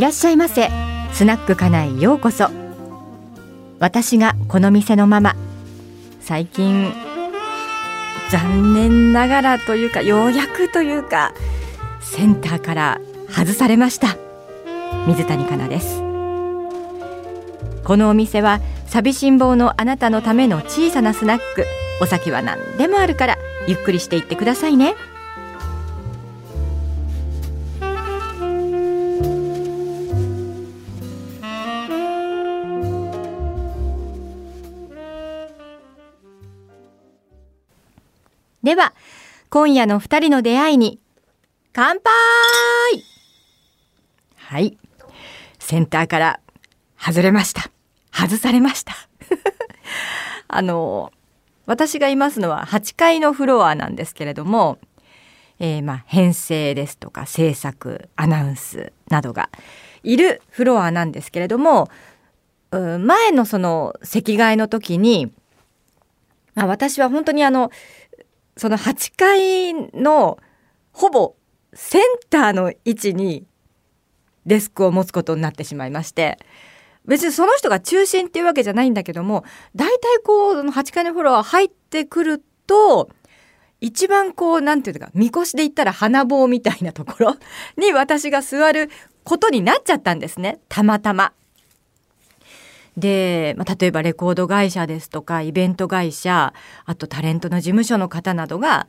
いらっしゃいませ。スナック家内ようこそ。私がこの店のママ。最近残念ながらというかようやくというかセンターから外されました。水谷香奈です。このお店は寂しん坊のあなたのための小さなスナック。お酒は何でもあるからゆっくりしていってくださいね。では今夜の二人の出会いに乾杯！はい。センターから外れました。外されました。あの私がいますのは8階のフロアなんですけれども、えー、まあ編成ですとか制作アナウンスなどがいるフロアなんですけれども前のその席替えの時に、まあ、私は本当にあのその8階のほぼセンターの位置にデスクを持つことになってしまいまして別にその人が中心っていうわけじゃないんだけども大体こう8階のフロア入ってくると一番こう何て言うかみこしで言ったら花棒みたいなところに私が座ることになっちゃったんですねたまたま。で、まあ、例えばレコード会社ですとかイベント会社あとタレントの事務所の方などが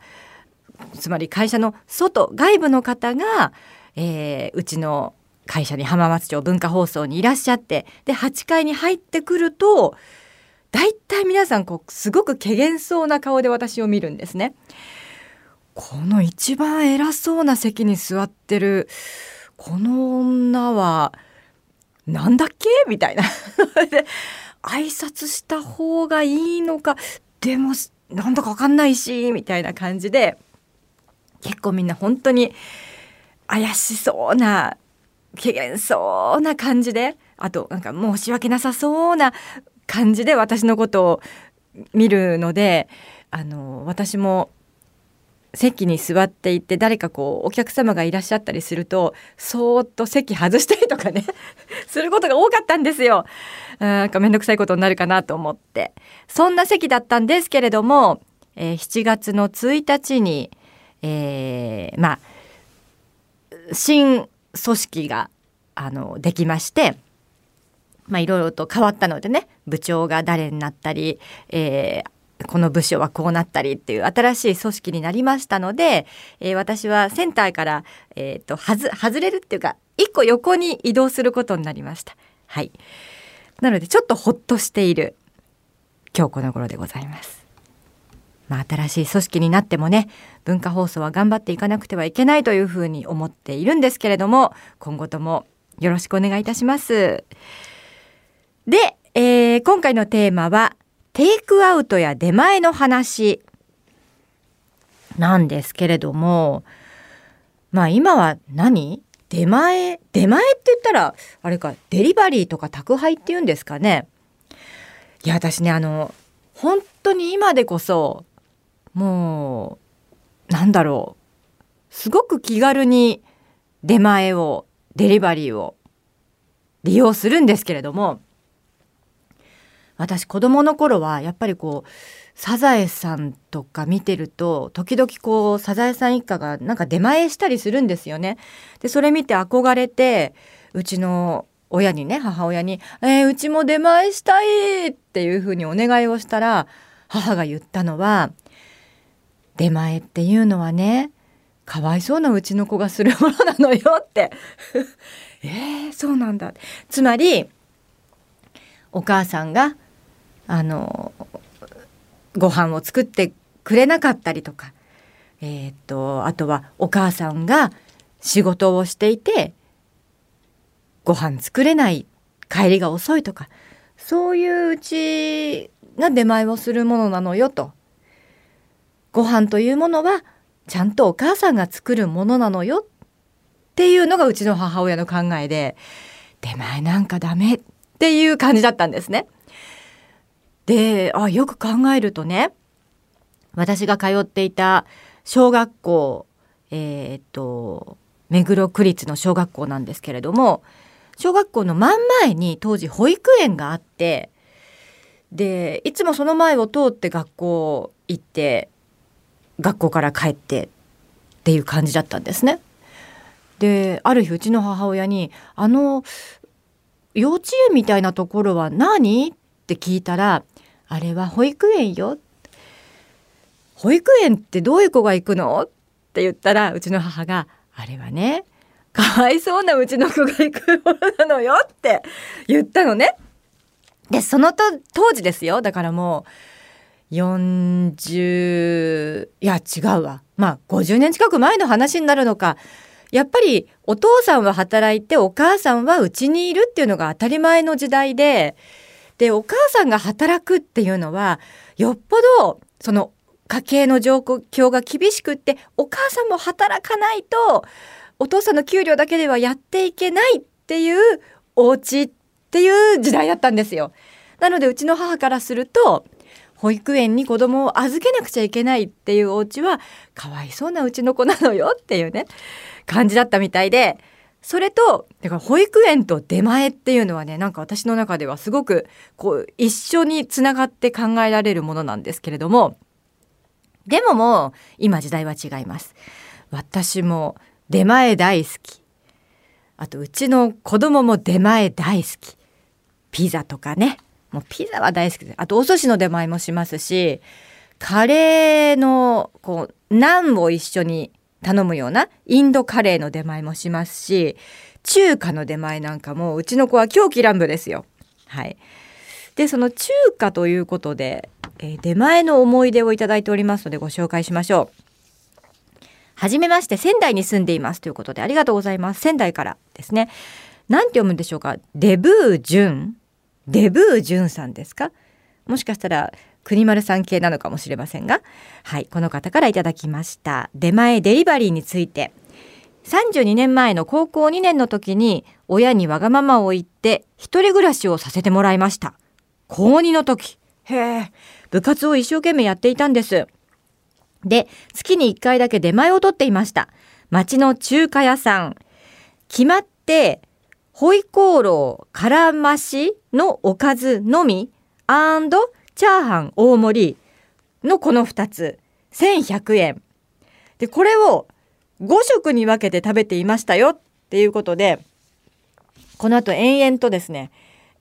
つまり会社の外外部の方が、えー、うちの会社に浜松町文化放送にいらっしゃってで8階に入ってくると大体皆さんこうすごく怪げそうな顔で私を見るんですね。この一番偉そうな席に座ってるこの女はなんだっけ？みたいな。で挨拶した方がいいのかでもなんだか分かんないしみたいな感じで結構みんな本当に怪しそうな怪げそうな感じであとなんか申し訳なさそうな感じで私のことを見るのであの私も席に座っていて誰かこうお客様がいらっしゃったりするとそーっと席外したりとかね することが多かったんですよ。なんかめんどくさいことになるかなと思ってそんな席だったんですけれども、えー、7月の1日に、えー、まあ新組織があのできまして。まあ、いろいろと変わったのでね部長が誰になったり、えー、この部署はこうなったりっていう新しい組織になりましたので、えー、私はセンターから、えーとはず、外れるっていうか一個横に移動することになりました。はい、なのでちょっとほっとしている今日この頃でございます。まあ、新しい組織になってもね文化放送は頑張っていかなくてはいけないというふうに思っているんですけれども今後ともよろしくお願いいたします。で、えー、今回のテーマはテイクアウトや出前の話なんですけれどもまあ今は何？出前？出前って言ったらあれかデリバリーとか宅配っていうんですかね。いや私ねあの本当に今でこそもうなんだろう。すごく気軽に出前をデリバリーを利用するんですけれども私子供の頃はやっぱりこうサザエさんとか見てると時々こうサザエさん一家がなんか出前したりするんですよね。でそれ見て憧れてうちの親にね母親に「えー、うちも出前したい!」っていうふうにお願いをしたら母が言ったのは「出前っていうのはねかわいそうなうちの子がするものなのよ」って えー、そうなんだつまりお母さんがあのご飯を作ってくれなかったりとか、えー、っとあとはお母さんが仕事をしていてご飯作れない帰りが遅いとかそういううちが出前をするものなのよと。ご飯というものはちゃんとお母さんが作るものなのよっていうのがうちの母親の考えで出前なんかダメっていう感じだったんですね。であよく考えるとね私が通っていた小学校えー、っと目黒区立の小学校なんですけれども小学校の真ん前に当時保育園があってでいつもその前を通って学校行って学校から帰ってっていう感じだったんですね。である日うちの母親に「あの幼稚園みたいなところは何?」って聞いたら「あれは保育園よ」保育園ってどういう子が行くの？って言ったらうちの母が「あれはねかわいそうなうちの子が行くものなのよ」って言ったのね。でそのと当時ですよ。だからもう40いや違うわ。まあ50年近く前の話になるのか。やっぱりお父さんは働いてお母さんはうちにいるっていうのが当たり前の時代ででお母さんが働くっていうのはよっぽどその家計の状況が厳しくってお母さんも働かないとお父さんの給料だけではやっていけないっていうお家っていう時代だったんですよ。なのでうちの母からすると保育園に子供を預けなくちゃいけないっていうお家はかわいそうなうちの子なのよっていうね感じだったみたいでそれとだから保育園と出前っていうのはねなんか私の中ではすごくこう一緒につながって考えられるものなんですけれどもでももう今時代は違います。私も出前大好き。あとうちの子供も出前大好き。ピザとかね。もうピザは大好きです。あとお寿司の出前もしますしカレーのこうナンを一緒に頼むようなインドカレーの出前もしますし中華の出前なんかもうちの子は狂気乱舞ですよ。はい、でその中華ということでえー、出前の思い出をいただいておりますのでご紹介しましょう。はじめまして仙台に住んでいますということでありがとうございます。仙台からですね。なんて読むんでしょうか？デブージュンデブージュンさんですか？もしかしたら国丸さん系なのかもしれませんが。はい、この方からいただきました。出前デリバリーについて。32年前の高校2年の時に親にわがままを言って一人暮らしをさせてもらいました。高2の時。へえ、部活を一生懸命やっていたんです。で、月に1回だけ出前を取っていました。町の中華屋さん。決まって、ホイコーローからましのおかずのみアンドチャーハン大盛りのこの2つ。1100円。で、これを5食に分けて食べていましたよっていうことで、この後延々とですね、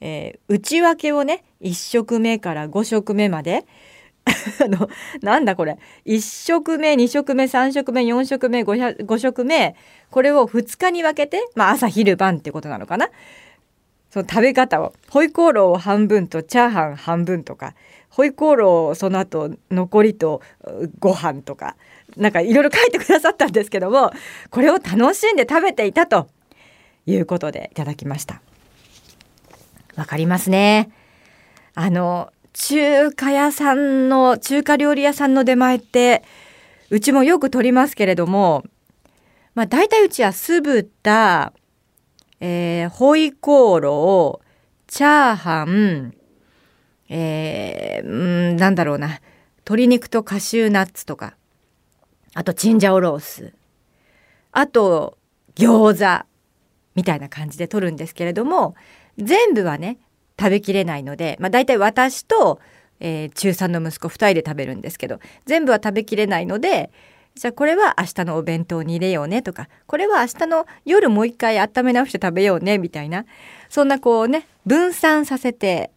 えー、内訳をね1食目から5食目まで あのなんだこれ1食目2食目3食目4食目 5, 5食目これを2日に分けて、まあ、朝昼晩ってことなのかなその食べ方をホイコーローを半分とチャーハン半分とかホイコーローその後残りとご飯とかなんかいろいろ書いてくださったんですけどもこれを楽しんで食べていたということでいただきました。わかりますね。あの、中華屋さんの、中華料理屋さんの出前って、うちもよく取りますけれども、まあ大体うちは酢豚、えー、ホイコーロー、チャーハン、えー、んなんだろうな、鶏肉とカシューナッツとか、あとチンジャオロース、あと餃子みたいな感じで取るんですけれども、全部はね食べきれないので、まあ、大体私と、えー、中3の息子2人で食べるんですけど全部は食べきれないのでじゃあこれは明日のお弁当に入れようねとかこれは明日の夜もう一回温め直して食べようねみたいなそんなこうね分散させて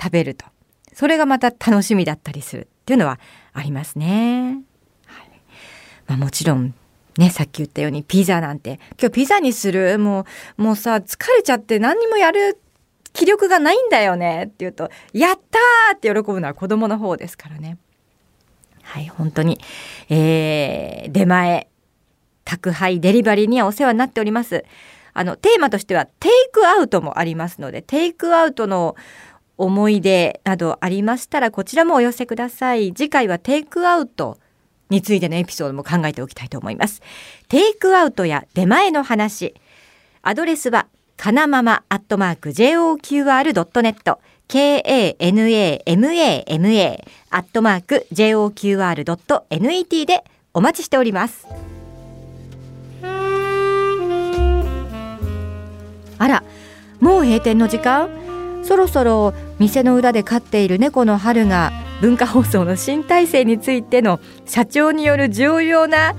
食べるとそれがまた楽しみだったりするっていうのはありますね。はいまあ、もちろんね、さっき言ったようにピザなんて今日ピザにする？もうもうさ疲れちゃって何にもやる気力がないんだよねって言うと「やった!」って喜ぶのは子供の方ですからね。はい本当に、えー、出前宅配デリバリーにはお世話になっております。あのテーマとしてはテイクアウトもありますのでテイクアウトの思い出などありましたらこちらもお寄せください。次回はテイクアウトについてのエピソードも考えておきたいと思います。テイクアウトや出前の話。アドレスは、かなままアットマーク JOQR.net k-a-n-a-m-a-m-a アットマーク JOQR.net でお待ちしております。あら、もう閉店の時間？そろそろ店の裏で飼っている猫の春が文化放送の新体制についての社長による重要な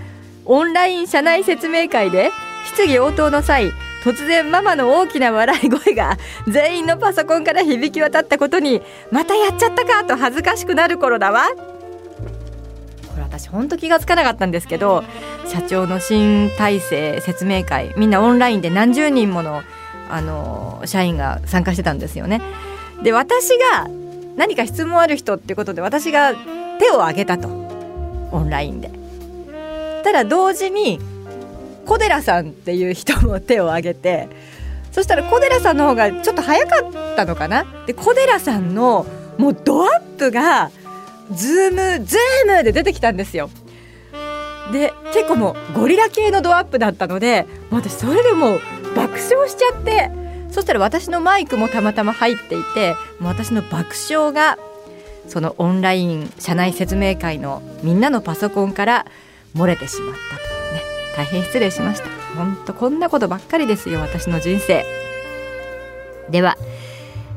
オンライン社内説明会で？質疑応答の際突然ママの大きな笑い声が全員のパソコンから響き渡ったことにまたやっちゃったかと恥ずかしくなる頃だわこれ私ほんと気がつかなかったんですけど社長の新体制説明会みんなオンラインで何十人ものあの社員が参加してたんですよね。で私が何か質問ある人っていうことで私が手を挙げたとオンラインで。たら同時に小寺さんっていう人も手を挙げてそしたら小寺さんの方がちょっと早かったのかな？で小寺さんのもうドアップがズームズームで出てきたんですよ。で結構もうゴリラ系のドアップだったので私それでもう爆笑しちゃってそしたら私のマイクもたまたま入っていてもう私の爆笑がそのオンライン社内説明会のみんなのパソコンから漏れてしまったと大変失礼しました。本当こんなことばっかりですよ私の人生。では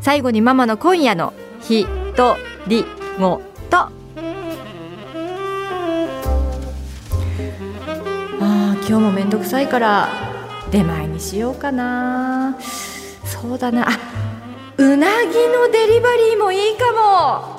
最後にママの今夜の「ひとりごと」あ今日もめんどくさいから出前にしようかな。そうだな。あうなぎのデリバリーもいいかも。